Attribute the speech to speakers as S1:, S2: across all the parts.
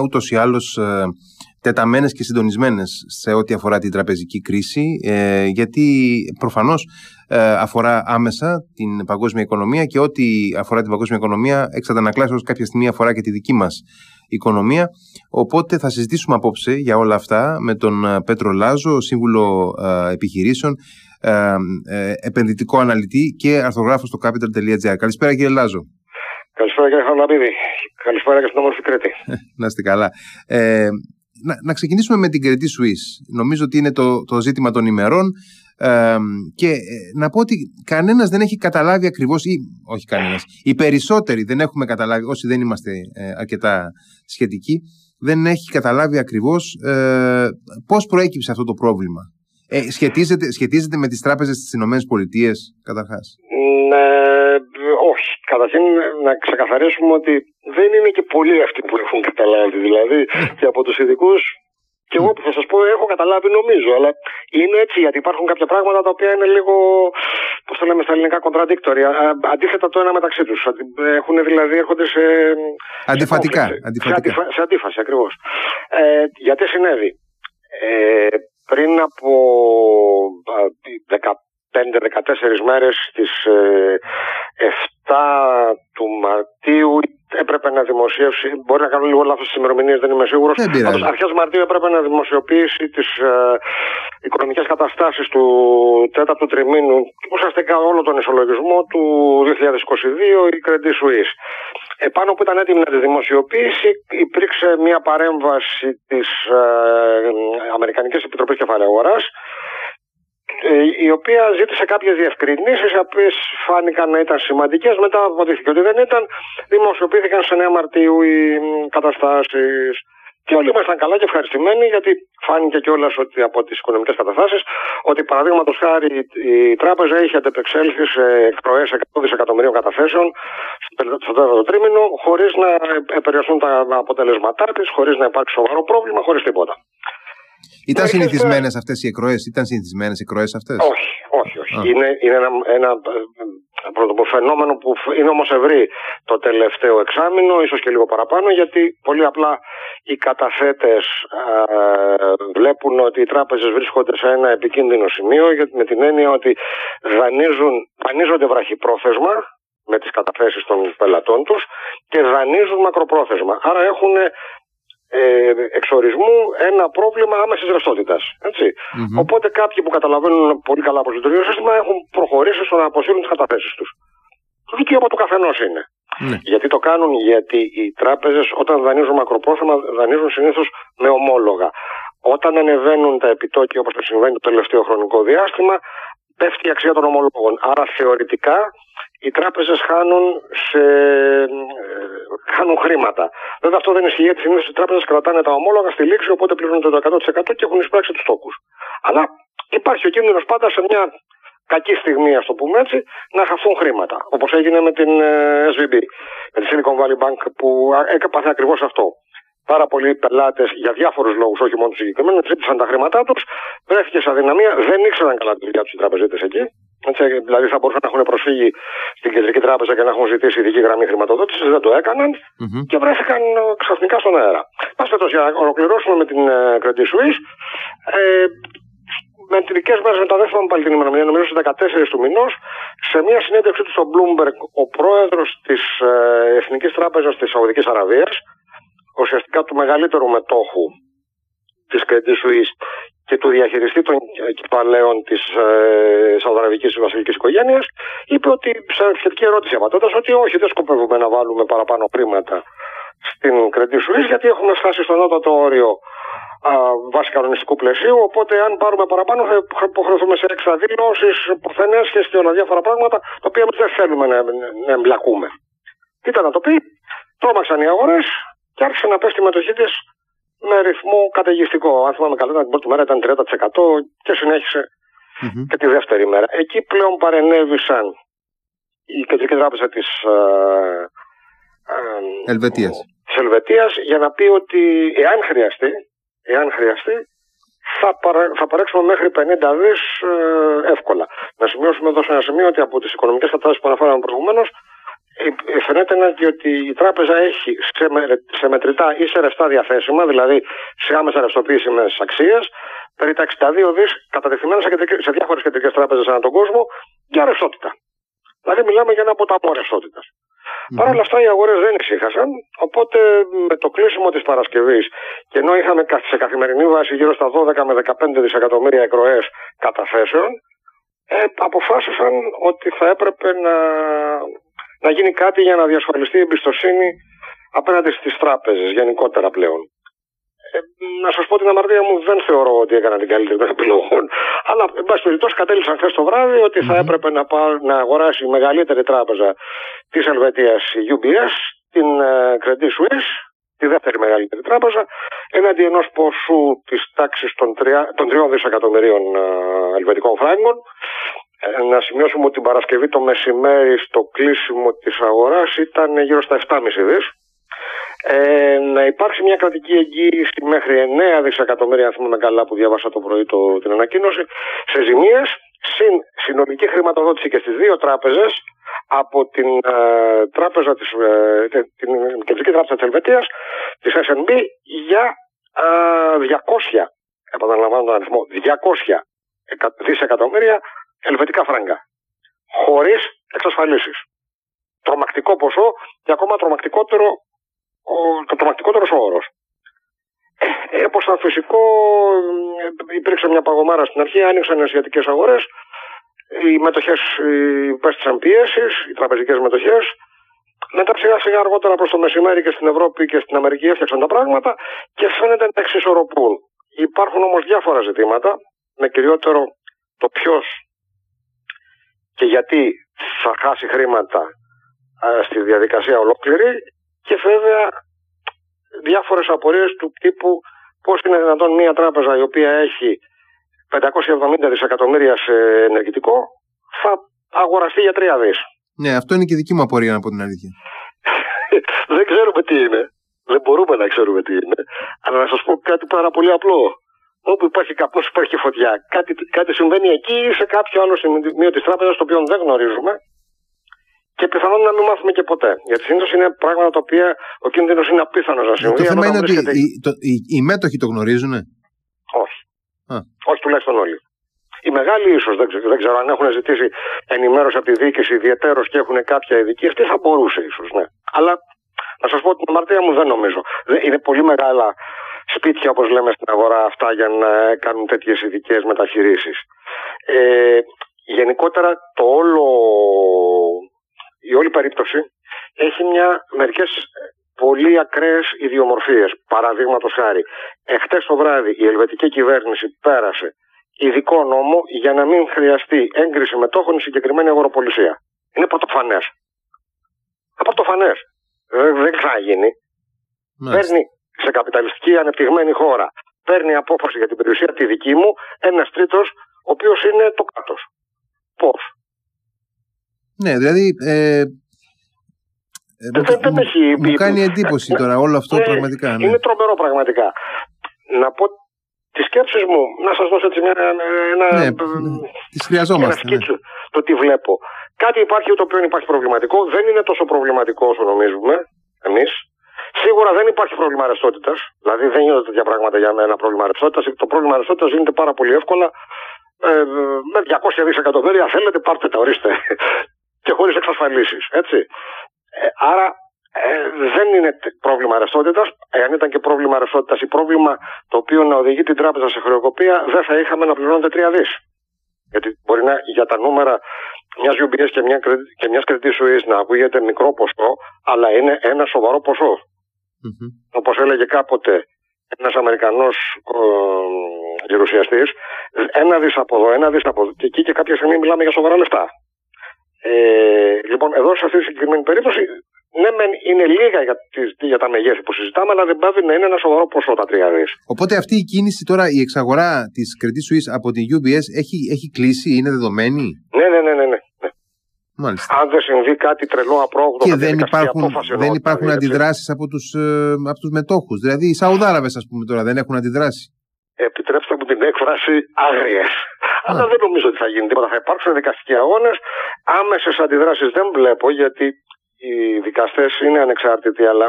S1: ούτως ή άλλως ε, τεταμένες και συντονισμένες σε ό,τι αφορά την τραπεζική κρίση ε, γιατί προφανώς ε, αφορά άμεσα την παγκόσμια οικονομία και ό,τι αφορά την παγκόσμια οικονομία εξαντανακλάσεως κάποια στιγμή αφορά και τη δική μας οικονομία. Οπότε θα συζητήσουμε απόψε για όλα αυτά με τον Πέτρο Λάζο, σύμβουλο επιχειρήσεων, επενδυτικό αναλυτή και αρθρογράφος στο capital.gr. Καλησπέρα κύριε Λάζο.
S2: Καλησπέρα κύριε Χαραλαμπίδη. Καλησπέρα και στην όμορφη Κρήτη.
S1: να είστε καλά. Ε, να, να ξεκινήσουμε με την Κρήτη Suisse. Νομίζω ότι είναι το, το ζήτημα των ημερών. Ε, και ε, να πω ότι κανένας δεν έχει καταλάβει ακριβώς ή όχι κανένας, οι περισσότεροι δεν έχουμε καταλάβει όσοι δεν είμαστε ε, αρκετά σχετικοί δεν έχει καταλάβει ακριβώς ε, πώς προέκυψε αυτό το πρόβλημα ε, σχετίζεται, σχετίζεται με τις τράπεζες της Ηνωμένες Πολιτείες καταρχάς
S2: ναι, όχι. Καταρχήν να ξεκαθαρίσουμε ότι δεν είναι και πολλοί αυτοί που έχουν καταλάβει. Δηλαδή και από τους ειδικούς και εγώ που θα σας πω έχω καταλάβει νομίζω, αλλά είναι έτσι γιατί υπάρχουν κάποια πράγματα τα οποία είναι λίγο, πώς το λέμε στα ελληνικά, contradictory, αντίθετα το ένα μεταξύ τους. Έχουν δηλαδή, έρχονται σε.
S1: Αντιφατικά.
S2: Σε, αντιφατικά. Σε, σε αντίφαση ακριβώς. Ε, γιατί συνέβη; Ε, πριν από 5-14 μέρες στις 7 ε, του Μαρτίου έπρεπε να δημοσιεύσει, μπορεί να κάνω λίγο λάθος στις ημερομηνίες, δεν είμαι σίγουρος,
S1: από
S2: αρχές Μαρτίου έπρεπε να δημοσιοποιήσει τις ε, οικονομικές καταστάσεις του τέταρτου τριμήνου, ουσιαστικά όλο τον ισολογισμό του 2022 η Credit Suisse. Επάνω που ήταν έτοιμη να τη δημοσιοποιήσει υπήρξε μια παρέμβαση της ε, Αμερικανικής Επιτροπής Κεφαλαίου ε, η οποία ζήτησε κάποιες διευκρινήσεις οι οποίες φάνηκαν να ήταν σημαντικές. Μετά αποδείχθηκε ότι δεν ήταν. Δημοσιοποιήθηκαν σε 9 Μαρτίου οι καταστάσεις. Και όλοι ήμασταν καλά και ευχαριστημένοι γιατί φάνηκε κιόλας ότι από τις οικονομικές καταστάσεις ότι παραδείγματος χάρη η τράπεζα είχε αντεπεξέλθει σε εκτροέ 100 δισεκατομμυρίων καταθέσεων στο τέταρτο τρίμηνο χωρίς να επηρεαστούν τα αποτελέσματά της, χωρίς να υπάρξει σοβαρό πρόβλημα, χωρίς τίποτα.
S1: Ήταν συνηθισμένες αυτές οι εκροές, ήταν συνηθισμένες οι εκροές αυτές;
S2: Όχι, όχι, όχι. Είναι, είναι ένα, ένα φαινόμενο που είναι όμως ευρύ το τελευταίο εξάμεινο, ίσως και λίγο παραπάνω, γιατί πολύ απλά οι καταθέτες βλέπουν ότι οι τράπεζες βρίσκονται σε ένα επικίνδυνο σημείο, γιατί με την έννοια ότι δανείζουν, δανείζονται βραχυπρόθεσμα με τις καταθέσεις των πελατών τους και δανείζουν μακροπρόθεσμα. Άρα έχουν ε, εξορισμού ένα πρόβλημα άμεσης ρευστότητας. Mm-hmm. Οπότε κάποιοι που καταλαβαίνουν πολύ καλά πώς λειτουργεί το σύστημα έχουν προχωρήσει στο να αποσύρουν τις καταθέσεις τους. Το δικαίωμα του καθενός είναι. Ναι. Γιατί το κάνουν, γιατί οι τράπεζες όταν δανείζουν μακροπρόθεσμα δανείζουν συνήθως με ομόλογα. Όταν ανεβαίνουν τα επιτόκια όπως το συμβαίνει το τελευταίο χρονικό διάστημα, πέφτει η αξία των ομολόγων. Άρα θεωρητικά οι τράπεζες χάνουν, σε... χάνουν χρήματα. Βέβαια αυτό δεν ισχύει γιατί συνήθως οι τράπεζες κρατάνε τα ομόλογα στη λήξη οπότε πληρώνουν το 100% και έχουν εισπράξει τους τόκους. Αλλά υπάρχει ο κίνδυνος πάντα σε μια κακή στιγμή, ας το πούμε έτσι, να χαθούν χρήματα. Όπως έγινε με την ε, SVB, με τη Silicon Valley Bank που έπαθε ακριβώς αυτό πάρα πολλοί πελάτες για διάφορους λόγους, όχι μόνο τους συγκεκριμένους, ζήτησαν τα χρήματά τους, βρέθηκε σε αδυναμία, δεν ήξεραν καλά τη δουλειά τους οι τραπεζίτες εκεί. Έτσι, δηλαδή θα μπορούσαν να έχουν προσφύγει στην κεντρική τράπεζα και να έχουν ζητήσει ειδική γραμμή χρηματοδότησης, δεν το έκαναν mm-hmm. και βρέθηκαν ε, ξαφνικά στον αέρα. Πάστε τόσο για να ολοκληρώσουμε με την uh, Credit Suisse. Ε, με δικές μέρε μεταδέχθηκαν πάλι την ημερομηνία, νομίζω στις 14 του μηνός, σε μια συνέντευξή του στο Bloomberg, ο πρόεδρος της ε, Εθνικής Τράπεζας της Σαουδικής Αραβίας, ουσιαστικά του μεγαλύτερου μετόχου της Credit Suisse και του διαχειριστή των κεφαλαίων της ε, Σαουδαραβικής βασιλικής οικογένειας, είπε ότι σε σχετική ερώτηση απαντώντας ότι όχι, δεν σκοπεύουμε να βάλουμε παραπάνω χρήματα στην Credit Suisse, γιατί έχουμε φτάσει στο νότατο όριο α, βάσει κανονιστικού πλαισίου. Οπότε, αν πάρουμε παραπάνω, θα υποχρεωθούμε σε έξτρα δηλώσει, προθενέσχε και όλα διάφορα πράγματα, τα οποία δεν θέλουμε να, να εμπλακούμε. Τι ήταν να το πει, τρόμαξαν οι αγορές, και άρχισε να πέφτει η μετοχή τη με ρυθμό καταιγιστικό. Αν θυμάμαι καλά, την πρώτη μέρα ήταν 30% και συνεχισε και τη δεύτερη μέρα. Εκεί πλέον παρενέβησαν η κεντρική τράπεζα της
S1: ε, Ελβετίας.
S2: Της Ελβετίας για να πει ότι εάν χρειαστεί, εάν χρειαστεί θα, παρα, θα παρέξουμε μέχρι 50 δις ε, εύκολα. Να σημειώσουμε εδώ σε ένα σημείο ότι από τις οικονομικές κατάστασεις που αναφέραμε προηγουμένως ε, φαίνεται ότι η τράπεζα έχει σε, σε μετρητά ή σε ρευστά διαθέσιμα, δηλαδή σε άμεσα ρευστοποιήσιμες αξίες, περί τα 62 δις κατατεθειμένα σε διάφορες κεντρικές τράπεζες ανά τον κόσμο για ρευστότητα. Δηλαδή μιλάμε για ένα ποταμό ρευστότητας. Mm-hmm. Παρ' όλα αυτά οι αγορές δεν ησύχασαν. Οπότε με το κλείσιμο της Παρασκευής και ενώ είχαμε σε καθημερινή βάση γύρω στα 12 με 15 δισεκατομμύρια εκροές καταθέσεων, ε, αποφάσισαν ότι θα έπρεπε να, να γίνει κάτι για να διασφαλιστεί η εμπιστοσύνη απέναντι στις τράπεζες γενικότερα πλέον. Ε, να σας πω την αμαρτία μου, δεν θεωρώ ότι έκανα την καλύτερη των επιλογών. Αλλά, εν πάση περιπτώσει, κατέληξαν χθες το βράδυ ότι θα έπρεπε να, πά, να αγοράσει η μεγαλύτερη τράπεζα της Ελβετίας, η UBS, την uh, Credit Suisse, τη δεύτερη μεγαλύτερη τράπεζα, έναντι ενός ποσού της τάξης των, των 3 δισεκατομμυρίων uh, ελβετικών φράγκων. Ε, να σημειώσουμε ότι την Παρασκευή το μεσημέρι στο κλείσιμο της αγοράς ήταν γύρω στα 7,5 δις. Ε, να υπάρξει μια κρατική εγγύηση μέχρι 9 δισεκατομμύρια, αν θυμάμαι καλά που διάβασα το πρωί το, την ανακοίνωση, σε ζημίες, συν συνολική χρηματοδότηση και στις δύο τράπεζες από την ε, τράπεζα της, ε, την Κεντρική Τράπεζα της Ελβετίας, της SNB, για ε, 200, επαναλαμβάνω τον αριθμό, 200 δισεκατομμύρια ελβετικά φράγκα. Χωρίς εξασφαλίσεις. Τρομακτικό ποσό και ακόμα τρομακτικότερο ο, το τρομακτικότερος όρος. Ε, Όπω ήταν φυσικό, υπήρξε μια παγωμάρα στην αρχή, άνοιξαν οι ασιατικές αγορές. Οι μετοχές υπέστησαν πιέσεις, οι τραπεζικές μετοχές. Μετά σιγά σιγά αργότερα προς το μεσημέρι και στην Ευρώπη και στην Αμερική έφτιαξαν τα πράγματα και φαίνεται να εξισορροπούν. Υπάρχουν όμως διάφορα ζητήματα, με κυριότερο το ποιος και γιατί θα χάσει χρήματα στη διαδικασία ολόκληρη και βέβαια διάφορες απορίες του τύπου πώς είναι δυνατόν μια τράπεζα η οποία έχει 570 δισεκατομμύρια σε ενεργητικό θα αγοραστεί για τρία δις.
S1: Ναι, αυτό είναι και δική μου απορία από την αλήθεια.
S2: Δεν ξέρουμε τι είναι. Δεν μπορούμε να ξέρουμε τι είναι. Αλλά να σας πω κάτι πάρα πολύ απλό. Όπου υπάρχει καπνός υπάρχει φωτιά. Κάτι, κάτι συμβαίνει εκεί ή σε κάποιο άλλο σημείο της τράπεζας το οποίο δεν γνωρίζουμε και πιθανόν να μην μάθουμε και ποτέ. Γιατί συνήθως είναι πράγματα τα οποία ο κίνδυνος είναι απίθανος να συμβεί.
S1: Το θέμα είναι ότι οι, το, οι, οι, μέτοχοι το γνωρίζουν.
S2: Όχι. Α. Όχι τουλάχιστον όλοι. Οι μεγάλοι ίσως δεν, δεν ξέρω αν έχουν ζητήσει ενημέρωση από τη διοίκηση ιδιαίτερω και έχουν κάποια ειδική. Αυτή θα μπορούσε ίσως, ναι. Αλλά να σας πω την αμαρτία μου δεν νομίζω. Είναι πολύ μεγάλα σπίτια όπως λέμε στην αγορά αυτά για να κάνουν τέτοιες ειδικές μεταχειρήσει. Ε, γενικότερα το όλο η όλη περίπτωση έχει μια, μερικές ε, πολύ ακραίες ιδιομορφίες. Παραδείγματος χάρη, εχθές το βράδυ η ελβετική κυβέρνηση πέρασε ειδικό νόμο για να μην χρειαστεί έγκριση μετόχων η συγκεκριμένη αγοροπολισία. Είναι πρωτοφανές. Πρωτοφανές. Δεν θα γίνει. Παίρνει σε καπιταλιστική ανεπτυγμένη χώρα. Παίρνει απόφαση για την περιουσία τη δική μου ένας τρίτος, ο οποίος είναι το κάτω. Πώς;
S1: Ναι, δηλαδή. Ε,
S2: δεν, έχει,
S1: μου κάνει εντύπωση τώρα όλο αυτό ναι, πραγματικά.
S2: Ναι. Είναι τρομερό πραγματικά. Να πω τις σκέψεις μου, να σας δώσω έτσι μια, ένα.
S1: Ναι, τις χρειαζόμαστε.
S2: Ένα ναι. το τι βλέπω. Κάτι υπάρχει το οποίο υπάρχει προβληματικό. Δεν είναι τόσο προβληματικό όσο νομίζουμε εμείς. Σίγουρα δεν υπάρχει πρόβλημα αρεστότητα. Δηλαδή δεν γίνονται τέτοια πράγματα για ένα πρόβλημα αρεστότητα. Το πρόβλημα αρεστότητα γίνεται πάρα πολύ εύκολα. Ε, με 200 δισεκατομμύρια θέλετε, πάρτε τα, ορίστε και χωρίς εξασφαλίσεις. Έτσι. Ε, άρα ε, δεν είναι πρόβλημα ρευστότητας. Εάν ήταν και πρόβλημα ρευστότητας ή πρόβλημα το οποίο να οδηγεί την τράπεζα σε χρεοκοπία, δεν θα είχαμε να πληρώνετε τρία δις. Γιατί μπορεί να για τα νούμερα μιας UBS και μια και μιας Credit Suisse να ακούγεται μικρό ποσό, αλλά είναι ένα σοβαρό ποσό. Mm-hmm. Όπως έλεγε κάποτε ένας Αμερικανός ε, γερουσιαστής, ένα δις από εδώ, ένα δις από εδώ. Και εκεί και κάποια στιγμή μιλάμε για σοβαρά λεφτά. Ε, λοιπόν, εδώ σε αυτή τη συγκεκριμένη περίπτωση, ναι, μεν είναι λίγα για, τις, για τα μεγέθη που συζητάμε, αλλά δεν πάβει να είναι ένα σοβαρό ποσό τα τρία δις.
S1: Οπότε αυτή η κίνηση τώρα, η εξαγορά της Credit Suisse από την UBS έχει, έχει κλείσει, είναι δεδομένη;
S2: Ναι, ναι, ναι, ναι. ναι.
S1: Μάλιστα.
S2: Αν δεν συμβεί κάτι τρελό απρόγδο
S1: και δεν υπάρχουν, δεν υπάρχουν αντιδράσεις από τους ε, από τους μετόχους. Δηλαδή οι Σαουδάραβες, ας πούμε τώρα, δεν έχουν αντιδράσει.
S2: Επιτρέψτε μου την έκφραση άγριες. Αλλά δεν νομίζω ότι θα γίνει τίποτα. Θα υπάρξουν δικαστικοί αγώνες. Άμεσες αντιδράσεις δεν βλέπω γιατί οι δικαστές είναι ανεξάρτητοι, αλλά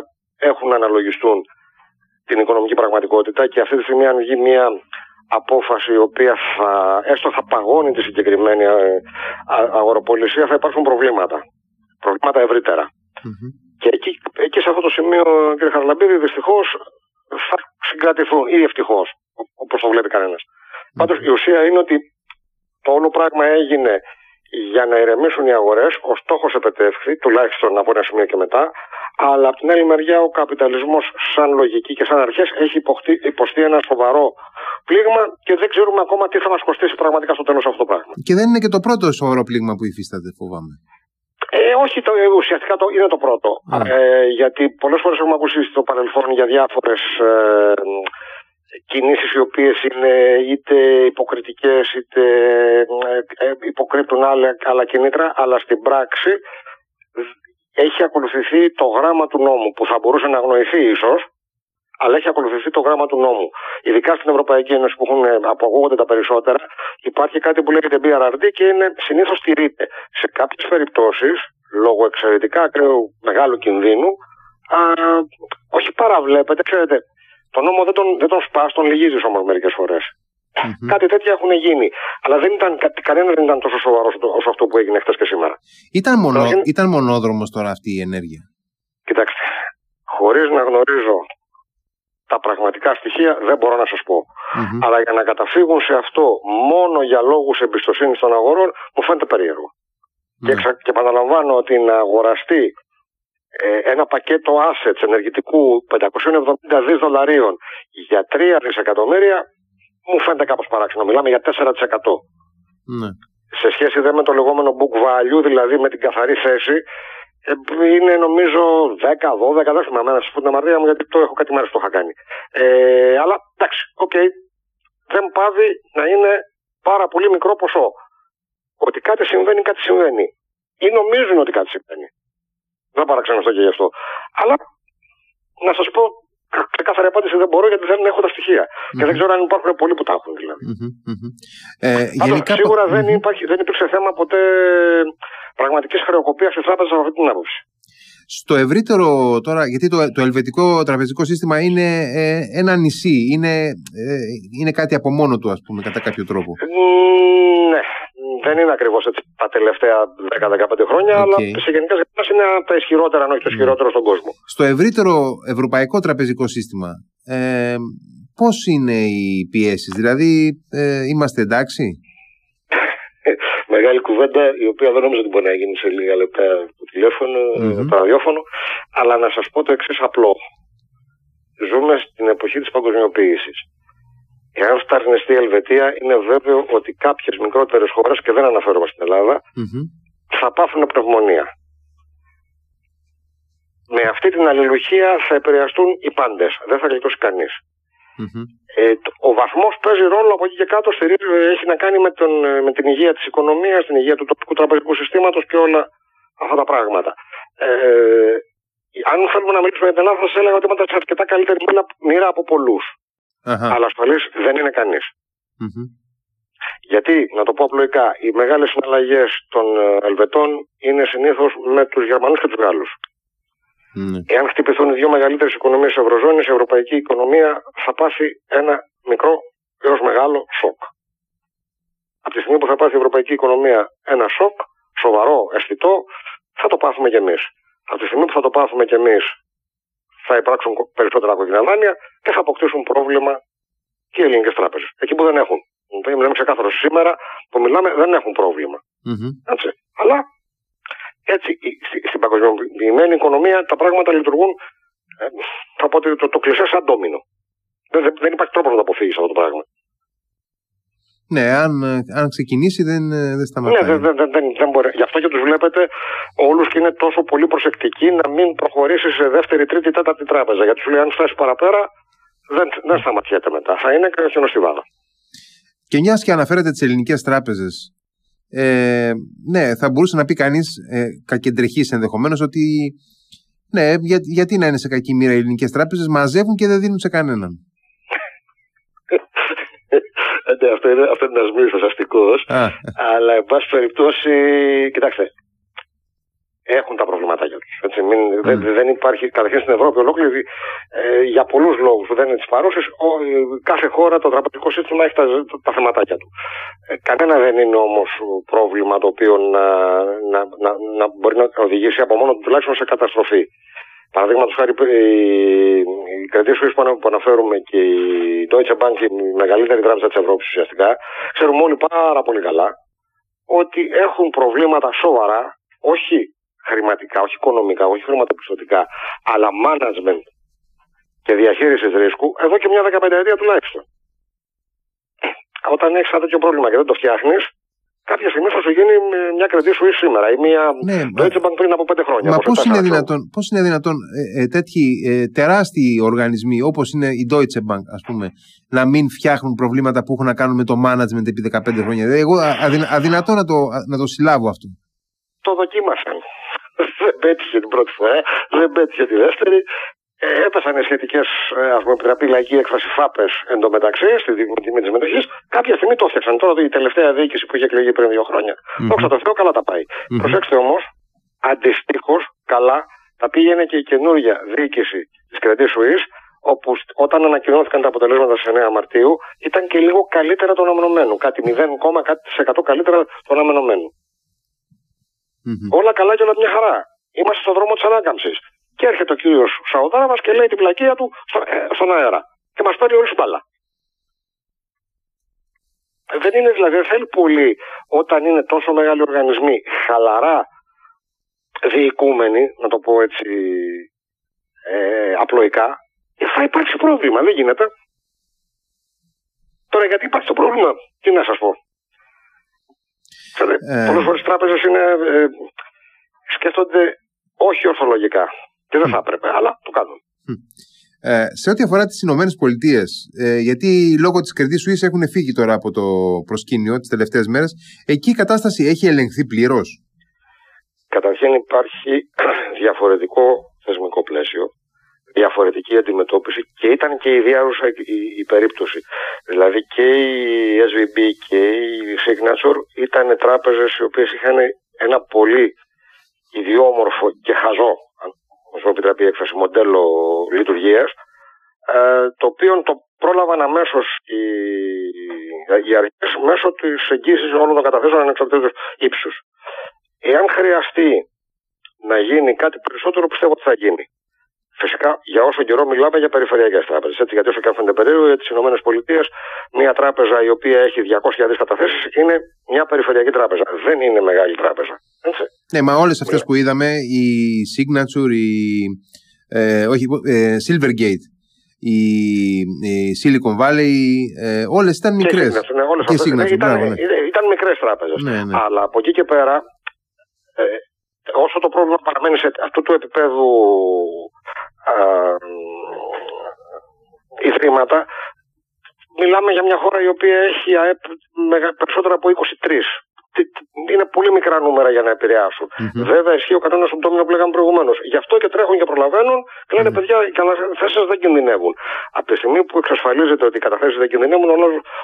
S2: έχουν να αναλογιστούν την οικονομική πραγματικότητα και αυτή τη στιγμή αν βγει μια απόφαση η οποία θα, έστω θα παγώνει τη συγκεκριμένη ε, αγοροπολισία θα υπάρχουν προβλήματα. Προβλήματα Και εκεί, εκεί σε αυτό το σημείο, κύριε Χαρλαμπίδη, δυστυχώς θα συγκρατηθούν ή ευτυχώς, όπως το βλέπει κανένας. Mm-hmm. Πάντως η ουσία είναι ότι το όλο πράγμα έγινε για να ηρεμήσουν οι αγορές. Ο στόχος επετεύχθη, τουλάχιστον από ένα σημείο και μετά. Αλλά από την άλλη μεριά, ο καπιταλισμός, σαν λογική και σαν αρχές, έχει υποστεί, υποστεί ένα σοβαρό πλήγμα και δεν ξέρουμε ακόμα τι θα μας κοστίσει πραγματικά στο τέλος αυτό το πράγμα.
S1: Και δεν είναι και το πρώτο σοβαρό πλήγμα που υφίσταται, φοβάμαι.
S2: Ε, όχι, το, ε, ουσιαστικά το, είναι το πρώτο. Ε, γιατί πολλές φορές έχουμε ακούσει στο παρελθόν για διάφορες ε, κινήσεις οι οποίες είναι είτε υποκριτικές είτε ε, ε, υποκρύπτουν άλλα, άλλα κινήτρα αλλά στην πράξη έχει ακολουθηθεί το γράμμα του νόμου που θα μπορούσε να αγνοηθεί ίσως αλλά έχει ακολουθηθεί το γράμμα του νόμου. Ειδικά στην Ευρωπαϊκή Ένωση που έχουν απογούγονται τα περισσότερα, υπάρχει κάτι που λέγεται BRRD και είναι συνήθως τηρείται. Σε κάποιες περιπτώσεις, λόγω εξαιρετικά ακραίου μεγάλου κινδύνου, α, όχι παραβλέπετε, ξέρετε, τον νόμο δεν τον, δεν τον σπάς, τον λυγίζεις όμως μερικές φορές. Mm-hmm. Κάτι τέτοια έχουν γίνει. Αλλά δεν ήταν, κανένας δεν ήταν τόσο σοβαρός όσο αυτό που έγινε χθες και σήμερα.
S1: Ήταν, μονο, ήταν μονόδρομος τώρα αυτή η ενέργεια;
S2: Κοιτάξτε, χωρίς να γνωρίζω τα πραγματικά στοιχεία δεν μπορώ να σας πω. Mm-hmm. Αλλά για να καταφύγουν σε αυτό μόνο για λόγους εμπιστοσύνης των αγορών μου φαίνεται περίεργο. Mm-hmm. Και, εξα... και επαναλαμβάνω ότι να αγοραστεί ε, ένα πακέτο assets ενεργητικού 570 δις δολαρίων για 3 δισεκατομμύρια μου φαίνεται κάπως παράξενο. Μιλάμε για 4%. Ναι. Σε σχέση δε με το λεγόμενο book value, δηλαδή με την καθαρή θέση, ε, είναι νομίζω 10, 12, δεν θυμάμαι να σας πω την αμαρτία μου γιατί το έχω κάτι μέρες το είχα κάνει. Ε, αλλά εντάξει, ok, okay, δεν παύει να είναι πάρα πολύ μικρό ποσό. Ότι κάτι συμβαίνει, κάτι συμβαίνει. Ή νομίζουν ότι κάτι συμβαίνει. Δεν παραξενευτώ και γι' αυτό. Αλλά να σας πω ξεκάθαρη απάντηση δεν μπορώ γιατί δεν έχω τα στοιχεια Και δεν ξέρω αν υπάρχουν πολλοί που τα έχουν δηλαδή. Ε, γενικά... Σίγουρα δεν, υπάρχει, δεν υπήρξε θέμα ποτέ πραγματικής χρεοκοπίας τη τράπεζα από αυτή την άποψη.
S1: Στο ευρύτερο τώρα, γιατί το, το ελβετικό τραπεζικό σύστημα είναι ε, ένα νησί, είναι, ε, είναι κάτι από μόνο του, ας πούμε, κατά κάποιο τρόπο.
S2: ναι, δεν είναι ακριβώς έτσι τα τελευταία 10-15 χρόνια, okay. αλλά σε γενικά γραμμές είναι από τα ισχυρότερα, αν όχι το ναι. ισχυρότερο στον κόσμο.
S1: Στο ευρύτερο ευρωπαϊκό τραπεζικό σύστημα, ε, πώς είναι οι πιέσεις, δηλαδή ε, είμαστε εντάξει;
S2: Μεγάλη κουβέντα, η οποία δεν νομίζω ότι μπορεί να γίνει σε λίγα λεπτά το τηλέφωνο, mm-hmm. το ραδιόφωνο, αλλά να σας πω το εξής απλό. Ζούμε στην εποχή της παγκοσμιοποίησης. Εάν σταρνιστεί η Ελβετία, είναι βέβαιο ότι κάποιες μικρότερες χώρες, και δεν αναφέρομαι στην Ελλάδα, mm-hmm. θα πάθουν πνευμονία. Με αυτή την αλληλουχία θα επηρεαστούν οι πάντες. Δεν θα γλιτώσει κανείς. Mm-hmm. Ε, ο βαθμός παίζει ρόλο από εκεί και κάτω. έχει να κάνει με, τον, με την υγεία της οικονομίας, την υγεία του τοπικού τραπεζικού συστήματος και όλα αυτά τα πράγματα. Ε, αν θέλουμε να μιλήσουμε για την Ελλάδα, θα σας έλεγα ότι είμαστε σε αρκετά καλύτερη μοίρα από πολλούς. Αλλά ασφαλής δεν είναι Γιατί, να το πω απλοϊκά, οι μεγάλες συναλλαγές των ε, Ελβετών είναι συνήθως με τους Γερμανούς και τους Γάλλους. Ναι. Εάν χτυπηθούν οι δύο μεγαλύτερες οικονομίες της Ευρωζώνης, η ευρωπαϊκή οικονομία θα πάθει ένα μικρό έως μεγάλο σοκ. Από τη στιγμή που θα πάθει η ευρωπαϊκή οικονομία ένα σοκ, σοβαρό, αισθητό, θα το πάθουμε κι εμείς. Από τη στιγμή που θα το πάθουμε κι εμείς θα υπάρξουν περισσότερα κόκκινα δάνεια και θα αποκτήσουν πρόβλημα και οι ελληνικές τράπεζες. Εκεί που δεν έχουν. Μιλάμε ξεκάθαρο σήμερα που μιλάμε δεν έχουν πρόβλημα. Έτσι. Αλλά έτσι στην παγκοσμιοποιημένη οικονομία τα πράγματα λειτουργούν ε, θα πω ότι το, το κλεισέ σαν ντόμινο. Δεν, δεν υπάρχει τρόπος να το αποφύγεις αυτό το πράγμα.
S1: Ναι, αν, αν ξεκινήσει δεν, δεν σταματάει.
S2: Ναι, δεν, δεν, δεν, δεν μπορεί. Γι' αυτό και τους βλέπετε όλους και είναι τόσο πολύ προσεκτικοί να μην προχωρήσει σε δεύτερη, τρίτη, τέταρτη τράπεζα. Γιατί σου λέει, αν φτάσει παραπέρα, δεν, δεν σταματιέται μετά. Θα είναι στη βάδα.
S1: Και μιας και αναφέρετε τις ελληνικές τράπεζες, ε, ναι, θα μπορούσε να πει κανείς ε, κακεντρεχής ενδεχομένως ότι ναι, για, γιατί να είναι σε κακή μοίρα οι ελληνικές τράπεζες, μαζεύουν και δεν δίνουν σε κανέναν.
S2: Ναι, αυτό είναι, αυτό είναι ένας μύθο αστικό. Αλλά, εν πάση περιπτώσει, κοιτάξτε. έχουν τα προβλήματάκια του. Δεν, δεν υπάρχει, καταρχήν στην Ευρώπη ολόκληρη, ε, για πολλούς λόγους που δεν είναι της παρούσης, κάθε χώρα το τραπεζικό σύστημα έχει τα, τα θεματάκια του. Ε, κανένα δεν είναι όμως πρόβλημα το οποίο να, να, να, να μπορεί να οδηγήσει από μόνο του τουλάχιστον σε καταστροφή. Παραδείγματος χάρη, η Credit Suisse που αναφέρουμε και η Deutsche Bank, η μεγαλύτερη τράπεζα της Ευρώπης ουσιαστικά, ξέρουμε όλοι πάρα πολύ καλά ότι έχουν προβλήματα σοβαρά, όχι χρηματικά, όχι οικονομικά, όχι χρηματοπιστωτικά, αλλά management και διαχείρισης ρίσκου εδώ και μια δεκαπενταετία τουλάχιστον. Ε, όταν έχεις ένα τέτοιο πρόβλημα και δεν το φτιάχνεις, κάποια στιγμή θα σου γίνει μια κρατή σου σήμερα ή μια ναι, Deutsche Bank πριν από πέντε χρόνια.
S1: Μα πώς είναι, δυνατόν, πώς είναι δυνατόν ε, ε, τέτοιοι ε, τεράστιοι οργανισμοί όπως είναι η Deutsche Bank, ας πούμε, να μην φτιάχνουν προβλήματα που έχουν να κάνουν με το management επί 15 χρόνια. Εγώ αδυνατό να το, να το συλλάβω αυτό.
S2: Το δοκίμασαν. δεν πέτυχε την πρώτη φορά, δεν πέτυχε τη δεύτερη. Ε, έπεσαν οι σχετικές, ε, ας πούμε, επιτραπεί λαϊκή έκφραση φάπες εντωμεταξύ στη τιμή της μετοχής. Κάποια στιγμή το έφτιαξαν. Τώρα η τελευταία διοίκηση που είχε εκλεγεί πριν δύο χρόνια. Mm-hmm. Δόξα τω Θεώ, καλά τα πάει. Mm-hmm. Προσέξτε όμως, αντιστοίχως καλά τα πήγαινε και η καινούργια διοίκηση της Credit Suisse, όπου όταν ανακοινώθηκαν τα αποτελέσματα στις 9 Μαρτίου, ήταν και λίγο καλύτερα των αναμενωμένου. Κάτι 0,1% καλύτερα των αναμενωμένου. Mm-hmm. Όλα καλά και όλα μια χαρά. Είμαστε στον δρόμο της ανάκαμψης. Και έρχεται ο κύριος Σαουδάραβας και λέει την πλακία του ε, στον αέρα. Και μας παίρνει όλου μπάλα. Δεν είναι δηλαδή, δεν θέλει πολύ όταν είναι τόσο μεγάλοι οργανισμοί χαλαρά διοικούμενοι, να το πω έτσι ε, απλοϊκά, ε, θα υπάρξει πρόβλημα. Δεν γίνεται. Τώρα γιατί υπάρχει το πρόβλημα, τι να σας πω. Ε... Πολλές φορές οι τράπεζες είναι, ε, σκέφτονται όχι ορθολογικά. Και δεν θα έπρεπε, αλλά το κάνουν.
S1: Ε, σε ό,τι αφορά τις Ηνωμένες Πολιτείες, ε, γιατί λόγω της κερδής Suisse έχουν φύγει τώρα από το προσκήνιο τις τελευταίες μέρες, εκεί η κατάσταση έχει ελεγχθεί πλήρως.
S2: Καταρχήν υπάρχει διαφορετικό θεσμικό πλαίσιο, διαφορετική αντιμετώπιση και ήταν και η διάρρουσα η, η, περίπτωση. Δηλαδή και η SVB και η Signature ήταν τράπεζες οι οποίες είχαν ένα πολύ ιδιόμορφο και χαζό όσο επιτρέπει η έκφραση, μοντέλο λειτουργίας, ε, το οποίο το πρόλαβαν αμέσως οι, οι αρχές μέσω της εγγύησης όλων των καταθέσεων ανεξαρτήτως ύψους. Εάν χρειαστεί να γίνει κάτι περισσότερο, πιστεύω ότι θα γίνει. Φυσικά, για όσο καιρό μιλάμε για περιφερειακές τράπεζες. Έτσι, γιατί όσο και αν φαίνεται περίεργο, για τις ΗΠΑ, μια τράπεζα η οποία έχει 200 δις καταθέσεις είναι μια περιφερειακή τράπεζα. Δεν είναι μεγάλη τράπεζα. Έτσι.
S1: Ναι, μα όλες αυτές που είδαμε, η Signature, η. Ε, όχι, ε, Silvergate, η, η Silicon Valley, ε, όλες ήταν μικρές.
S2: Και, ναι, όλες και αυτές, Signature, ήταν, ναι. ήταν μικρές τράπεζες. Ναι, ναι. Αλλά από εκεί και πέρα, ε, όσο το πρόβλημα παραμένει σε αυτού του επίπεδου ιδρύματα, μιλάμε για μια χώρα η οποία έχει ΑΕΠ περισσότερα από 23 είναι πολύ μικρά νούμερα για να επηρεάσουν. Mm-hmm. Βέβαια, ισχύει ο κανόνας του ντόμινο που λέγαμε προηγουμένως. Γι' αυτό και τρέχουν και προλαβαίνουν και λένε: mm-hmm. Παιδιά, οι καταθέσει δεν κινδυνεύουν. Από τη στιγμή που εξασφαλίζεται ότι οι καταθέσεις δεν κινδυνεύουν, ο,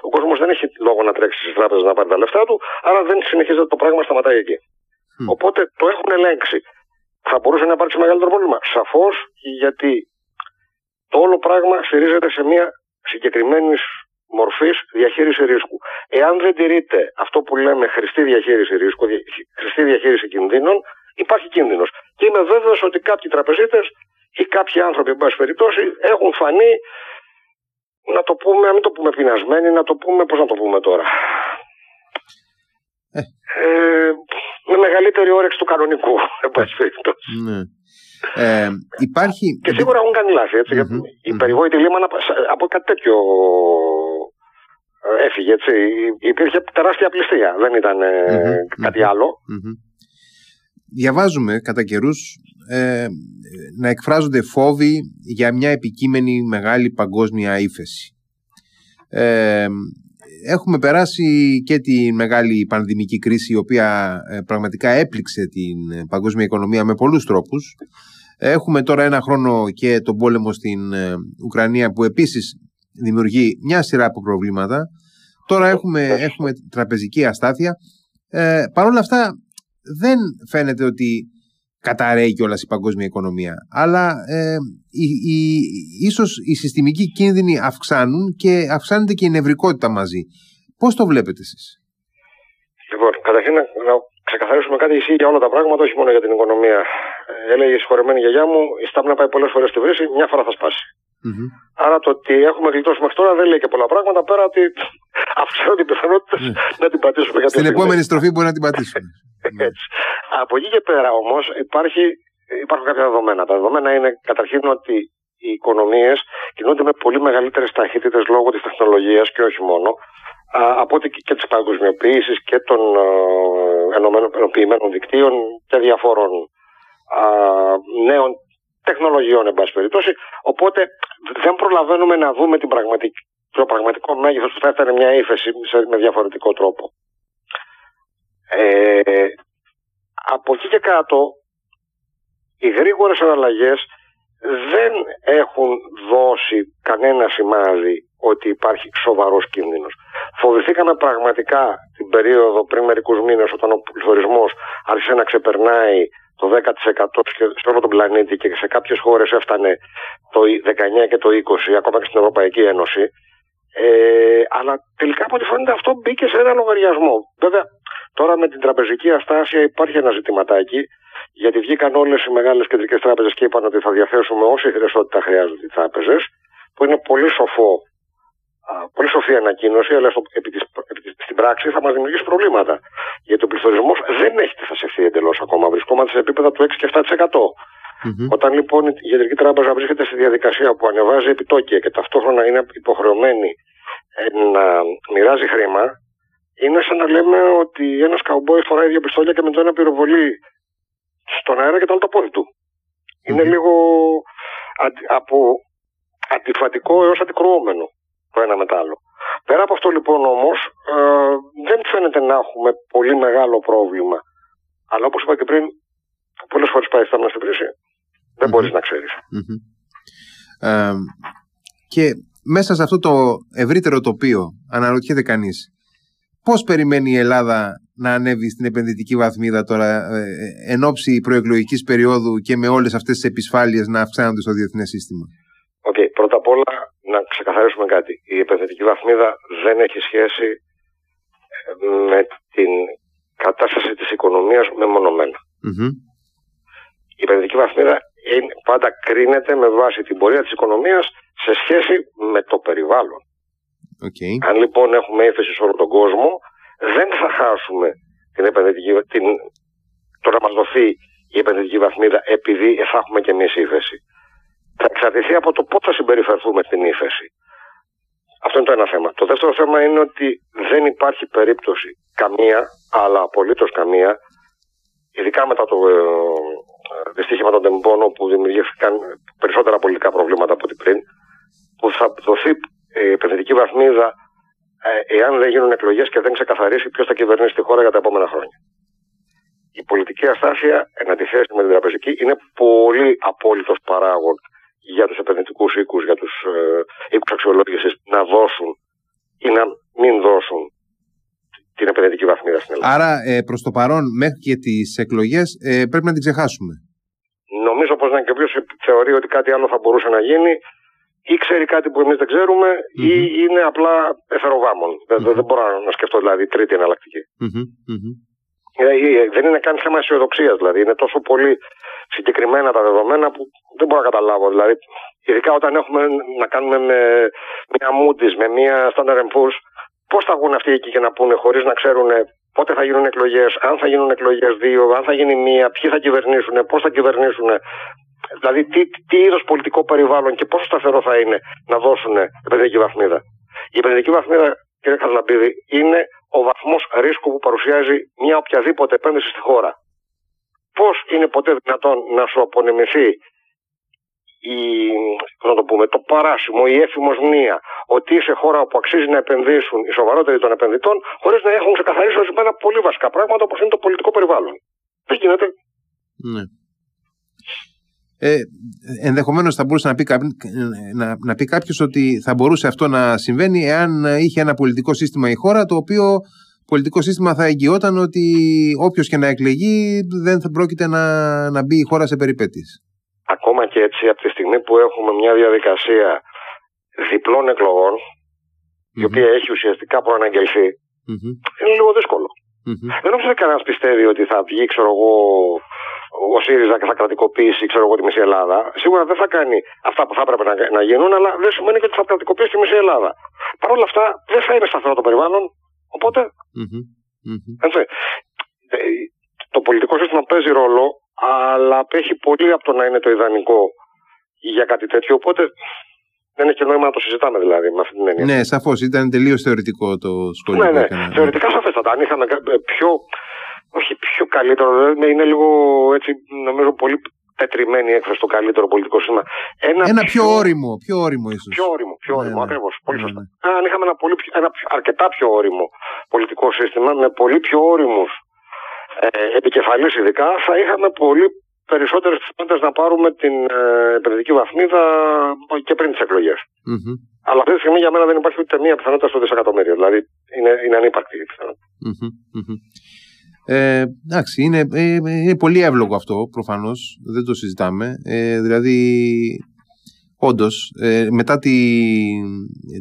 S2: ο κόσμος δεν έχει λόγο να τρέξει στις τράπεζες να πάρει τα λεφτά του, άρα δεν συνεχίζεται το πράγμα, σταματάει εκεί. Mm. Οπότε το έχουν ελέγξει. Θα μπορούσε να υπάρξει μεγαλύτερο πρόβλημα. Σαφώς γιατί το όλο πράγμα στηρίζεται σε μια συγκεκριμένη μορφής διαχείριση ρίσκου. Εάν δεν τηρείται αυτό που λέμε χρηστή διαχείριση ρίσκου, χρηστή διαχείριση κινδύνων, υπάρχει κίνδυνος. Και είμαι βέβαιος ότι κάποιοι τραπεζίτες ή κάποιοι άνθρωποι, εν πάση περιπτώσει, έχουν φανεί να το πούμε, μην το πούμε πεινασμένοι, να το πούμε, πώς να το πούμε τώρα. Ε. Ε, με μεγαλύτερη όρεξη του κανονικού, εν πάση περιπτώσει. Ναι.
S1: Ε, υπάρχει...
S2: Και σίγουρα έχουν κάνει λάθη. Έτσι, mm-hmm. Η περιβόητη λίμνα από κάτι τέτοιο ε, έφυγε. Έτσι. Υπήρχε τεράστια πληστία. Δεν ήταν mm-hmm. κάτι άλλο.
S1: Διαβάζουμε κατά καιρούς ε, να εκφράζονται φόβοι για μια επικείμενη μεγάλη παγκόσμια ύφεση. Ε, έχουμε περάσει και τη μεγάλη πανδημική κρίση η οποία ε, πραγματικά έπληξε την παγκόσμια οικονομία με πολλούς τρόπους. Έχουμε τώρα ένα χρόνο και τον πόλεμο στην ε, Ουκρανία που επίσης δημιουργεί μια σειρά από προβλήματα. Τώρα έχουμε, έχουμε τραπεζική αστάθεια. Ε, Παρ' όλα αυτά δεν φαίνεται ότι καταραίει κιόλας η παγκόσμια οικονομία. Αλλά ε, η, η, ίσως οι συστημικοί κίνδυνοι αυξάνουν και αυξάνεται και η νευρικότητα μαζί. Πώς το βλέπετε εσείς;
S2: Λοιπόν, καταρχήν να, να ξεκαθαρίσουμε κάτι ισχύει για όλα τα πράγματα, όχι μόνο για την οικονομία. Ε, έλεγε η συγχωρεμένη γιαγιά μου, η στάμνα πάει πολλές φορές στη βρύση, μια φορά θα σπάσει. Mm-hmm. Άρα το ότι έχουμε γλιτώσει μέχρι τώρα δεν λέει και πολλά πράγματα πέρα ότι αυξάνουν οι πιθανότητες mm. να την πατήσουμε
S1: για Στην επόμενη στροφή μπορεί να την πατήσουμε.
S2: Έτσι. Από εκεί και πέρα όμως υπάρχουν κάποια δεδομένα. Τα δεδομένα είναι καταρχήν ότι οι οικονομίες κινούνται με πολύ μεγαλύτερες ταχύτητες λόγω της τεχνολογίας και όχι μόνο από ότι και της παγκοσμιοποίησης και των ενοποιημένων δικτύων και διαφόρων νέων τεχνολογιών, εν πάση περιπτώσει. Οπότε δεν προλαβαίνουμε να δούμε την πραγματική, το πραγματικό μέγεθος που θα έφερε μια ύφεση με διαφορετικό τρόπο. Ε, από εκεί και κάτω, οι γρήγορες αναλλαγέ δεν έχουν δώσει κανένα σημάδι ότι υπάρχει σοβαρός κίνδυνος. Φοβηθήκαμε πραγματικά την περίοδο πριν μερικούς μήνες όταν ο πληθωρισμός άρχισε να ξεπερνάει το 10% σε όλο τον πλανήτη και σε κάποιες χώρες έφτανε το 19% και το 20% ακόμα και στην Ευρωπαϊκή Ένωση. Ε, αλλά τελικά από ό,τι φαίνεται αυτό μπήκε σε ένα λογαριασμό. Βέβαια, τώρα με την τραπεζική αστάσια υπάρχει ένα ζητηματάκι, γιατί βγήκαν όλες οι μεγάλες κεντρικές τράπεζες και είπαν ότι θα διαθέσουμε όση χρησιμότητα χρειάζονται οι τράπεζες, που είναι πολύ σοφό πολύ σοφή ανακοίνωση, αλλά στο, επί της, επί στην πράξη θα μας δημιουργήσει προβλήματα. Γιατί ο πληθωρισμός δεν έχει τεθασευθεί εντελώς ακόμα. Βρισκόμαστε σε επίπεδα του 6 και 7%. Mm-hmm. Όταν λοιπόν η Κεντρική Τράπεζα βρίσκεται στη διαδικασία που ανεβάζει επιτόκια και ταυτόχρονα είναι υποχρεωμένη ε, να μοιράζει χρήμα, είναι σαν να λέμε ότι ένας καουμπόι φοράει δύο πιστόλια και με το ένα πυροβολεί στον αέρα και το άλλο το πόδι του. Mm-hmm. Είναι λίγο αντι, από αντιφατικό έως αντικρουόμενο το ένα μετά άλλο. Πέρα από αυτό λοιπόν όμως ε, δεν φαίνεται να έχουμε πολύ μεγάλο πρόβλημα. Αλλά όπως είπα και πριν, πολλές φορές πάει στα στην κρίση. Δεν mm μπορείς να ξέρεις.
S1: Ε, και μέσα σε αυτό το ευρύτερο τοπίο αναρωτιέται κανείς πώς περιμένει η Ελλάδα να ανέβει στην επενδυτική βαθμίδα τώρα ε, εν ώψη προεκλογικής περίοδου και με όλες αυτές τις επισφάλειες να αυξάνονται στο διεθνές σύστημα;
S2: Okay. Πρώτα απ' όλα να ξεκαθαρίσουμε κάτι. Η επενδυτική βαθμίδα δεν έχει σχέση ε, με την κατάσταση της οικονομίας μεμονωμένα. Mm-hmm. Η επενδυτική βαθμίδα πάντα κρίνεται με βάση την πορεία της οικονομίας σε σχέση με το περιβάλλον. Okay. Αν λοιπόν έχουμε ύφεση σε όλο τον κόσμο, δεν θα χάσουμε την επενδυτική, την, το να μας δοθεί η επενδυτική βαθμίδα επειδή θα έχουμε και εμείς ύφεση θα εξαρτηθεί από το πώ θα συμπεριφερθούμε στην ύφεση. Αυτό είναι το ένα θέμα. Το δεύτερο θέμα είναι ότι δεν υπάρχει περίπτωση καμία, αλλά απολύτως καμία, ειδικά μετά το ε, δυστύχημα των τεμπών που δημιουργήθηκαν περισσότερα πολιτικά προβλήματα από ό,τι πριν, που θα δοθεί η επενδυτική βαθμίδα ε, εάν δεν γίνουν εκλογές και δεν ξεκαθαρίσει ποιος θα κυβερνήσει τη χώρα για τα επόμενα χρόνια. Η πολιτική αστάθεια, εν αντιθέσει με την τραπεζική, είναι πολύ απόλυτος παράγον για τους επενδυτικούς οίκους, για τους ε, οίκους αξιολόγησης να δώσουν ή να μην δώσουν την επενδυτική βαθμίδα στην Ελλάδα.
S1: Άρα ε, προς το παρόν μέχρι και τις εκλογές ε, πρέπει να την ξεχάσουμε.
S2: Νομίζω πως να και όποιος θεωρεί ότι κάτι άλλο θα μπορούσε να γίνει ή ξέρει κάτι που εμείς δεν ξέρουμε mm-hmm. ή είναι απλά εφεροβάμων. Mm-hmm. Δεν, μπορώ να σκεφτώ δηλαδή τρίτη εναλλακτική. Mm-hmm. Δεν είναι καν θέμα αισιοδοξίας δηλαδή. Είναι τόσο πολύ συγκεκριμένα τα δεδομένα που δεν μπορώ να καταλάβω. Δηλαδή, ειδικά όταν έχουμε να κάνουμε με μια Moody's, με μια Standard Poor's, πώς θα βγουν αυτοί εκεί και να πούνε χωρίς να ξέρουν πότε θα γίνουν εκλογές, αν θα γίνουν εκλογές δύο, αν θα γίνει μία, ποιοι θα κυβερνήσουν, πώς θα κυβερνήσουν. Δηλαδή, τι, τι είδος πολιτικό περιβάλλον και πόσο σταθερό θα είναι να δώσουν επενδυτική βαθμίδα. Η επενδυτική βαθμίδα, κύριε Καρλαμπίδη, είναι ο βαθμός ρίσκου που παρουσιάζει μια οποιαδήποτε επένδυση στη χώρα. Πώς είναι ποτέ δυνατόν να σου απονεμηθεί η, να το, πούμε, το παράσημο, η έφημος μνήμα ότι είσαι χώρα όπου αξίζει να επενδύσουν οι σοβαρότεροι των επενδυτών, χωρίς να έχουν ξεκαθαρίσει ορισμένα πολύ βασικά πράγματα όπως είναι το πολιτικό περιβάλλον. Δεν γίνεται. Ναι.
S1: Ε, ενδεχομένως θα μπορούσε να πει, να, να πει κάποιος ότι θα μπορούσε αυτό να συμβαίνει εάν είχε ένα πολιτικό σύστημα η χώρα το οποίο πολιτικό σύστημα θα εγγυόταν ότι όποιος και να εκλεγεί δεν θα πρόκειται να, να μπει η χώρα σε περιπέτειες.
S2: Ακόμα και έτσι, από τη στιγμή που έχουμε μια διαδικασία διπλών εκλογών, η οποία έχει ουσιαστικά προαναγγελθεί, mm-hmm. είναι λίγο δύσκολο. Mm-hmm. Δεν νομίζω ότι κανένας πιστεύει ότι θα βγει, ξέρω εγώ, ο ΣΥΡΙΖΑ και θα κρατικοποιήσει ξέρω εγώ, τη μισή Ελλάδα. Σίγουρα δεν θα κάνει αυτά που θα έπρεπε να, να γίνουν, αλλά δεν σημαίνει και ότι θα κρατικοποιήσει τη μισή Ελλάδα. Παρ' όλα αυτά δεν θα είναι σταθερό το περιβάλλον. Οπότε. Mm-hmm. Έτσι, ε, το πολιτικό σύστημα παίζει ρόλο, αλλά απέχει πολύ από το να είναι το ιδανικό για κάτι τέτοιο. Οπότε δεν έχει νόημα να το συζητάμε δηλαδή με αυτή την έννοια.
S1: Ναι, σαφώς. Ήταν τελείως θεωρητικό το σχολείο.
S2: Ναι, ναι. Θεωρητικά σαφέστατα. Αν είχαμε πιο. Όχι πιο καλύτερο, είναι λίγο έτσι, νομίζω πολύ τετριμένη έκφραση το καλύτερο πολιτικό σύστημα.
S1: Ένα, ένα πιο, πιο όριμο, πιο όριμο ίσως.
S2: Πιο όριμο, πιο ναι, όριμο, ναι, ακριβώς, πολύ ναι, σωστά. Ναι. Αν είχαμε ένα, πολύ, ένα αρκετά πιο όριμο πολιτικό σύστημα, με πολύ πιο όριμους ε, επικεφαλής ειδικά, θα είχαμε πολύ περισσότερε πιθανότητε να πάρουμε την ε, επενδυτική βαθμίδα και πριν τις εκλογές. Mm-hmm. Αλλά αυτή τη στιγμή για μένα δεν υπάρχει ούτε μία πιθανότητα στο δισεκατομμύριο. Δηλαδή είναι, είναι ανύπαρκτη η πιθανότητα. Mm-hmm.
S1: Ε, εντάξει, είναι, ε, είναι πολύ εύλογο αυτό προφανώς. Δεν το συζητάμε. Ε, δηλαδή, όντως, ε, μετά τη,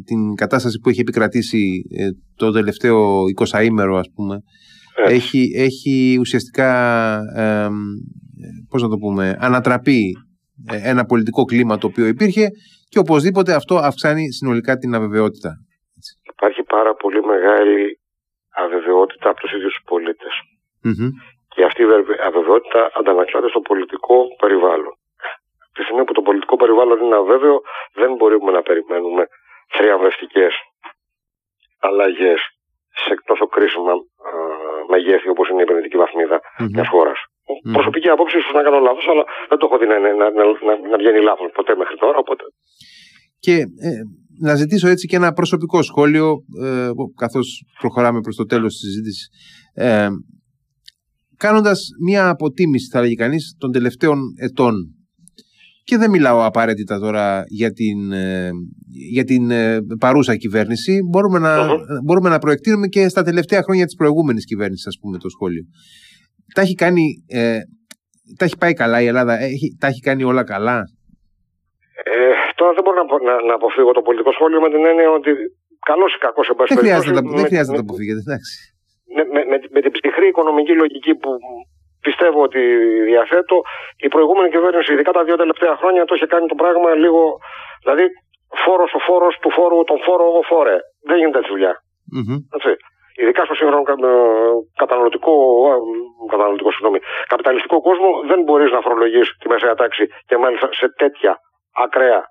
S1: την κατάσταση που έχει επικρατήσει ε, το τελευταίο 20ήμερο, ας πούμε, έχει, έχει ουσιαστικά πώς να το πούμε, ανατραπεί ε, ένα πολιτικό κλίμα το οποίο υπήρχε και οπωσδήποτε αυτό αυξάνει συνολικά την αβεβαιότητα.
S2: Υπάρχει πάρα πολύ μεγάλη αβεβαιότητα από τους ίδιους τους πολίτες. Και αυτή η αβεβαιότητα αντανακλάται στο πολιτικό περιβάλλον. Τη στιγμή που το πολιτικό περιβάλλον είναι αβέβαιο, δεν μπορούμε να περιμένουμε θριαμβευτικές αλλαγές σε τόσο κρίσιμα μεγέθη όπως είναι η επενδυτική βαθμίδα mm-hmm. μιας χώρας. Mm. Προσωπική άποψη, ίσως να κάνω λάθος, αλλά δεν το έχω δει να, να, να, να βγαίνει λάθος ποτέ μέχρι τώρα. Οπότε...
S1: Και ε, να ζητήσω έτσι και ένα προσωπικό σχόλιο, ε, καθώς προχωράμε προς το τέλος της συζήτησης. Ε, Κάνοντας μια αποτίμηση, θα λέγει κανείς, των τελευταίων ετών. Και δεν μιλάω απαραίτητα τώρα για την, ε, για την ε, παρούσα κυβέρνηση. Μπορούμε να, μπορούμε να προεκτείνουμε και στα τελευταία χρόνια της προηγούμενης κυβέρνησης, ας πούμε, το σχόλιο τα έχει κάνει. Ε, τα έχει πάει καλά η Ελλάδα, έχει, τα έχει κάνει όλα καλά;
S2: Ε, τώρα δεν μπορώ να, να, να αποφύγω το πολιτικό σχόλιο με την έννοια ότι καλό ή κακό σε πάση
S1: Δεν χρειάζεται, να, δεν χρειάζεται να το αποφύγετε, εντάξει.
S2: Με, με, με, με, την ψυχρή οικονομική λογική που πιστεύω ότι διαθέτω, η προηγούμενη κυβέρνηση, ειδικά τα δύο τελευταία χρόνια, το είχε κάνει το πράγμα λίγο. Δηλαδή, φόρος ο φόρος του φόρου, τον φόρο ο φόρε. Δεν γίνεται έτσι δουλειά. Mm-hmm ειδικά στο σύγχρονο καταναλωτικό, καταναλωτικό συγγνώμη, καπιταλιστικό κόσμο, δεν μπορείς να φορολογείς τη μεσαία τάξη και μάλιστα σε τέτοια ακραία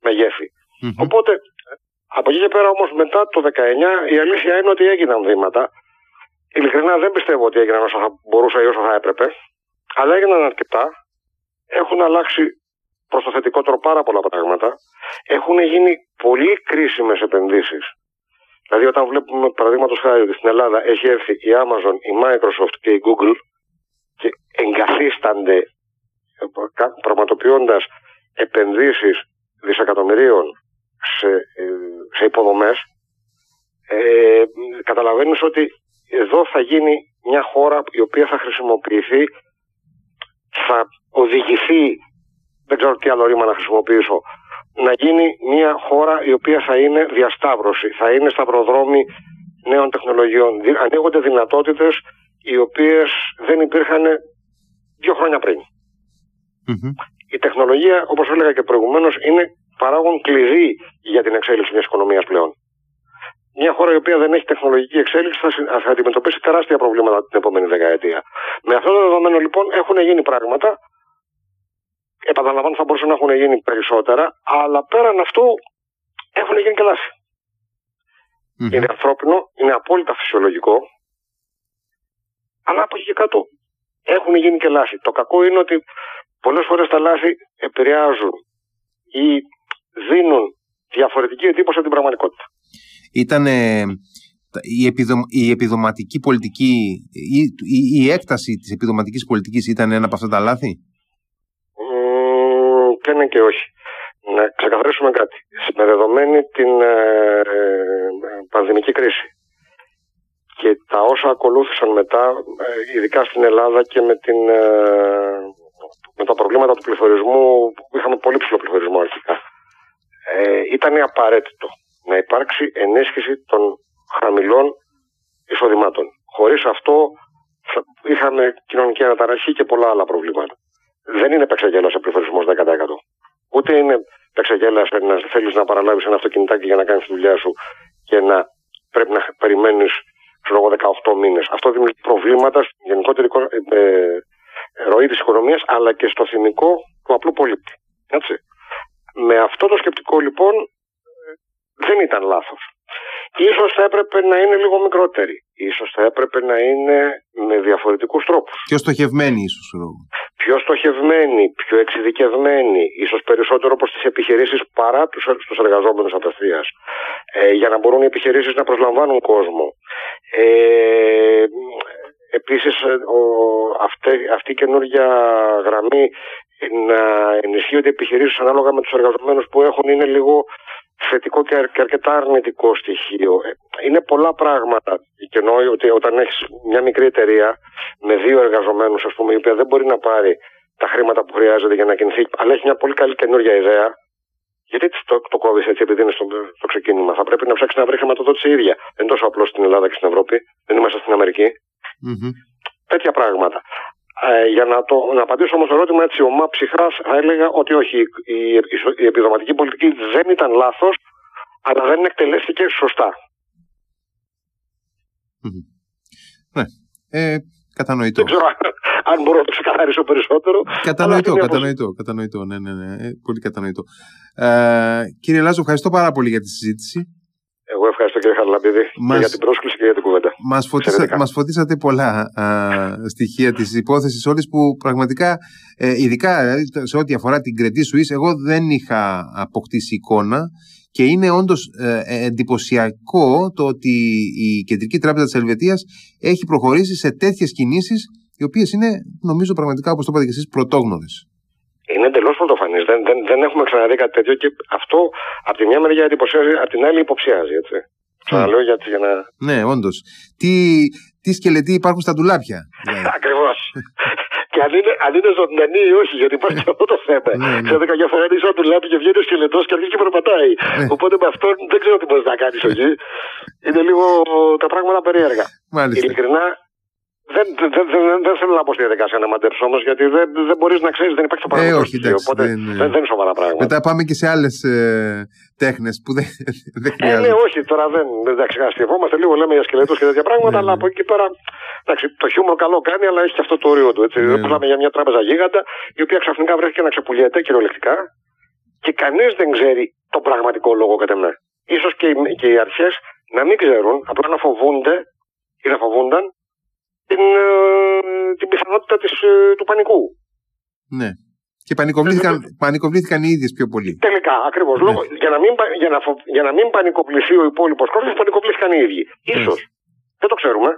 S2: μεγέθη. Mm-hmm. Οπότε, από εκεί και πέρα όμως μετά το 19 η αλήθεια είναι ότι έγιναν βήματα. Ειλικρινά δεν πιστεύω ότι έγιναν όσο θα μπορούσα ή όσο θα έπρεπε, αλλά έγιναν αρκετά. Έχουν αλλάξει προς το θετικότερο πάρα πολλά πράγματα. Έχουν γίνει πολύ κρίσιμες επενδύσεις Δηλαδή, όταν βλέπουμε παραδείγματος χάρη ότι στην Ελλάδα έχει έρθει η Amazon, η Microsoft και η Google και εγκαθίστανται πραγματοποιώντας επενδύσεις δισεκατομμυρίων σε, ε, σε υποδομές ε, καταλαβαίνεις ότι εδώ θα γίνει μια χώρα η οποία θα χρησιμοποιηθεί θα οδηγηθεί δεν ξέρω τι άλλο ρήμα να χρησιμοποιήσω να γίνει μια χώρα η οποία θα είναι διασταύρωση, θα είναι σταυροδρόμι νέων τεχνολογιών. Ανοίγονται δυνατότητες οι οποίες δεν υπήρχαν δύο χρόνια Η τεχνολογία, όπως έλεγα και προηγουμένως, είναι παράγον κλειδί για την εξέλιξη μιας οικονομίας πλέον. Μια χώρα η οποία δεν έχει τεχνολογική εξέλιξη θα, θα αντιμετωπίσει τεράστια προβλήματα την επόμενη δεκαετία. Με αυτό το δεδομένο λοιπόν έχουν γίνει πράγματα Επαναλαμβάνω, θα μπορούσαν να έχουν γίνει περισσότερα, αλλά πέραν αυτού έχουν γίνει και λάθη. Mm-hmm. Είναι ανθρώπινο, είναι απόλυτα φυσιολογικό, αλλά από εκεί και κάτω έχουν γίνει και λάθη. Το κακό είναι ότι πολλές φορές τα λάθη επηρεάζουν ή δίνουν διαφορετική εντύπωση από την πραγματικότητα.
S1: Ήταν η, επιδο, η επιδοματική πολιτική, η, η, η έκταση της επιδοματικής πολιτικής ήταν ένα από αυτά τα λάθη;
S2: Και ναι και όχι. Να ξεκαθαρίσουμε κάτι. Με δεδομένη την ε, ε, πανδημική κρίση και τα όσα ακολούθησαν μετά, ε, ειδικά στην Ελλάδα και με, την, ε, με τα προβλήματα του πληθωρισμού, που είχαμε πολύ ψηλό πληθωρισμό αρχικά, ε, ήταν απαραίτητο να υπάρξει ενίσχυση των χαμηλών εισοδημάτων. Χωρίς αυτό είχαμε κοινωνική αναταραχή και πολλά άλλα προβλήματα. Δεν είναι επεξαγγέλα σε πληθωρισμός 10%. Ούτε είναι επεξαγγέλα να θέλεις να παραλάβεις ένα αυτοκινητάκι για να κάνεις τη δουλειά σου και να πρέπει να περιμένεις ξέρω 18 μήνες. Αυτό δημιουργεί προβλήματα στην γενικότερη ε, ε, ροή της οικονομίας αλλά και στο θυμικό του απλού πολίτη. Έτσι. Με αυτό το σκεπτικό λοιπόν δεν ήταν λάθος. Ίσως θα έπρεπε να είναι λίγο μικρότερη. Ίσως θα έπρεπε να είναι με διαφορετικούς τρόπους.
S1: Πιο στοχευμένη ίσως.
S2: Πιο στοχευμένη, πιο εξειδικευμένη, ίσως περισσότερο προς τις επιχειρήσεις παρά τους, τους εργαζόμενους απευθείας. Ε, για να μπορούν οι επιχειρήσεις να προσλαμβάνουν κόσμο. Ε, επίσης ε, ο, αυτή, αυτή η καινούργια γραμμή να ενισχύονται οι επιχειρήσεις ανάλογα με τους εργαζομένους που έχουν είναι λίγο θετικό και αρκετά αρνητικό στοιχείο. Ε, είναι πολλά πράγματα. Και εννοώ ότι όταν έχεις μια μικρή εταιρεία με δύο εργαζομένους, ας πούμε, η οποία δεν μπορεί να πάρει τα χρήματα που χρειάζεται για να κινηθεί, αλλά έχει μια πολύ καλή καινούργια ιδέα, γιατί το, το κόβεις έτσι επειδή είναι στο, στο ξεκίνημα. Θα πρέπει να ψάξεις να βρεις χρηματοδότηση ίδια. Δεν είναι τόσο απλό στην Ελλάδα και στην Ευρώπη. Δεν είμαστε στην Αμερική. Mm-hmm. Τέτοια πράγματα. Ε, για να, το, να απαντήσω όμως το ερώτημα έτσι ομά ψυχράς, θα έλεγα ότι όχι. Η, η, η επιδοματική πολιτική δεν ήταν λάθος, αλλά δεν εκτελέστηκε σωστά.
S1: Ναι. Ε, κατανοητό.
S2: Δεν ξέρω αν μπορώ να το ξεκαθαρίσω περισσότερο.
S1: Κατανοητό, κατανοητό, κατανοητό. Ναι, ναι, ναι. Ε, πολύ κατανοητό. Ε, κύριε Λάζο, ευχαριστώ πάρα πολύ για τη συζήτηση.
S2: Εγώ ευχαριστώ κύριε Χαρλαμπίδη μας... για την πρόσκληση και για την κουβέντα.
S1: Μας, φωτίσα... μας φωτίσατε πολλά α, στοιχεία της υπόθεσης όλης που πραγματικά, ε, ειδικά ε, σε ό,τι αφορά την Κρετή Σουής, εγώ δεν είχα αποκτήσει εικόνα και είναι όντως ε, εντυπωσιακό το ότι η Κεντρική Τράπεζα της Ελβετίας έχει προχωρήσει σε τέτοιες κινήσεις οι οποίες είναι νομίζω πραγματικά όπως το είπατε και εσείς πρωτόγνωρες
S2: είναι εντελώς πρωτοφανής. Δεν, δεν, δεν έχουμε ξαναδεί κάτι τέτοιο και αυτό από τη μια μεριά εντυπωσιάζει, από την άλλη υποψιάζει. Έτσι. Ξαναλέω για, για να.
S1: Ναι, όντως. Τι, τι σκελετοί υπάρχουν στα ντουλάπια.
S2: Δηλαδή. Ακριβώς. και αν είναι, αν είναι ζωντανή ή όχι, γιατί υπάρχει και αυτό το θέμα. Ναι, ναι. Ξέρετε, καμιά φορά είναι σαν ντουλάπι και βγαίνει ο σκελετός και αρχίζει και περπατάει. Ναι. Οπότε με αυτό δεν ξέρω τι μπορείς να κάνεις εκεί. είναι λίγο τα πράγματα περίεργα.
S1: Μάλιστα.
S2: Ειλικρινά, δεν, δεν, δεν, δεν θέλω να πω στη διαδικασία να μαντέψω όμως, γιατί δεν, δεν μπορείς να ξέρεις, δεν υπάρχει το παράδειγμα.
S1: Ε, όχι, εντάξει,
S2: οπότε δεν, δεν, δεν είναι σοβαρά πράγματα.
S1: Μετά πάμε και σε άλλες ε, τέχνες που δεν, δεν χρειάζεται.
S2: Ε, ναι, όχι, τώρα δεν. Εντάξει, αστειευόμαστε λίγο, λέμε για σκελετούς και τέτοια πράγματα, ναι, αλλά ναι. από εκεί πέρα. Εντάξει, το χιούμορ καλό κάνει, αλλά έχει και αυτό το όριο του. Έτσι. Ναι. Μιλάμε για μια τράπεζα γίγαντα, η οποία ξαφνικά βρέθηκε να ξεπουλιέται κυριολεκτικά και κανείς δεν ξέρει τον πραγματικό λόγο κατά μένα. σω και, και οι αρχές να μην ξέρουν, απλά να φοβούνται ή να φοβούνταν την, ε, την πιθανότητα της, ε, του πανικού.
S1: Ναι. Και πανικοβλήθηκαν, ε, πανικοβλήθηκαν οι ίδιες πιο πολύ.
S2: Τελικά, ακριβώς. Ναι. Για, να μην, για, να, για να μην πανικοβληθεί ο υπόλοιπος κόσμος, πανικοβλήθηκαν οι ίδιοι. Ναι. σω. Δεν το ξέρουμε.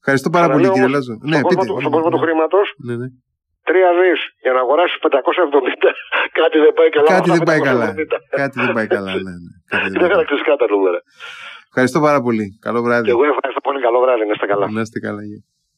S1: Ευχαριστώ πάρα πολύ, κύριε Λάζο.
S2: Ναι, στον κόσμο, του, στον κόσμο του χρήματος, ναι, ναι. τρία δις για να αγοράσει 570. Κάτι δεν πάει καλά.
S1: Κάτι δεν πάει καλά. Κάτι δεν πάει καλά. Ναι, ναι.
S2: Είναι χαρακτηριστικά τα νούμερα.
S1: Ευχαριστώ πάρα πολύ. Καλό βράδυ.
S2: Και εγώ ευχαριστώ πολύ. Καλό βράδυ. Να είστε καλά.
S1: Να είστε καλά.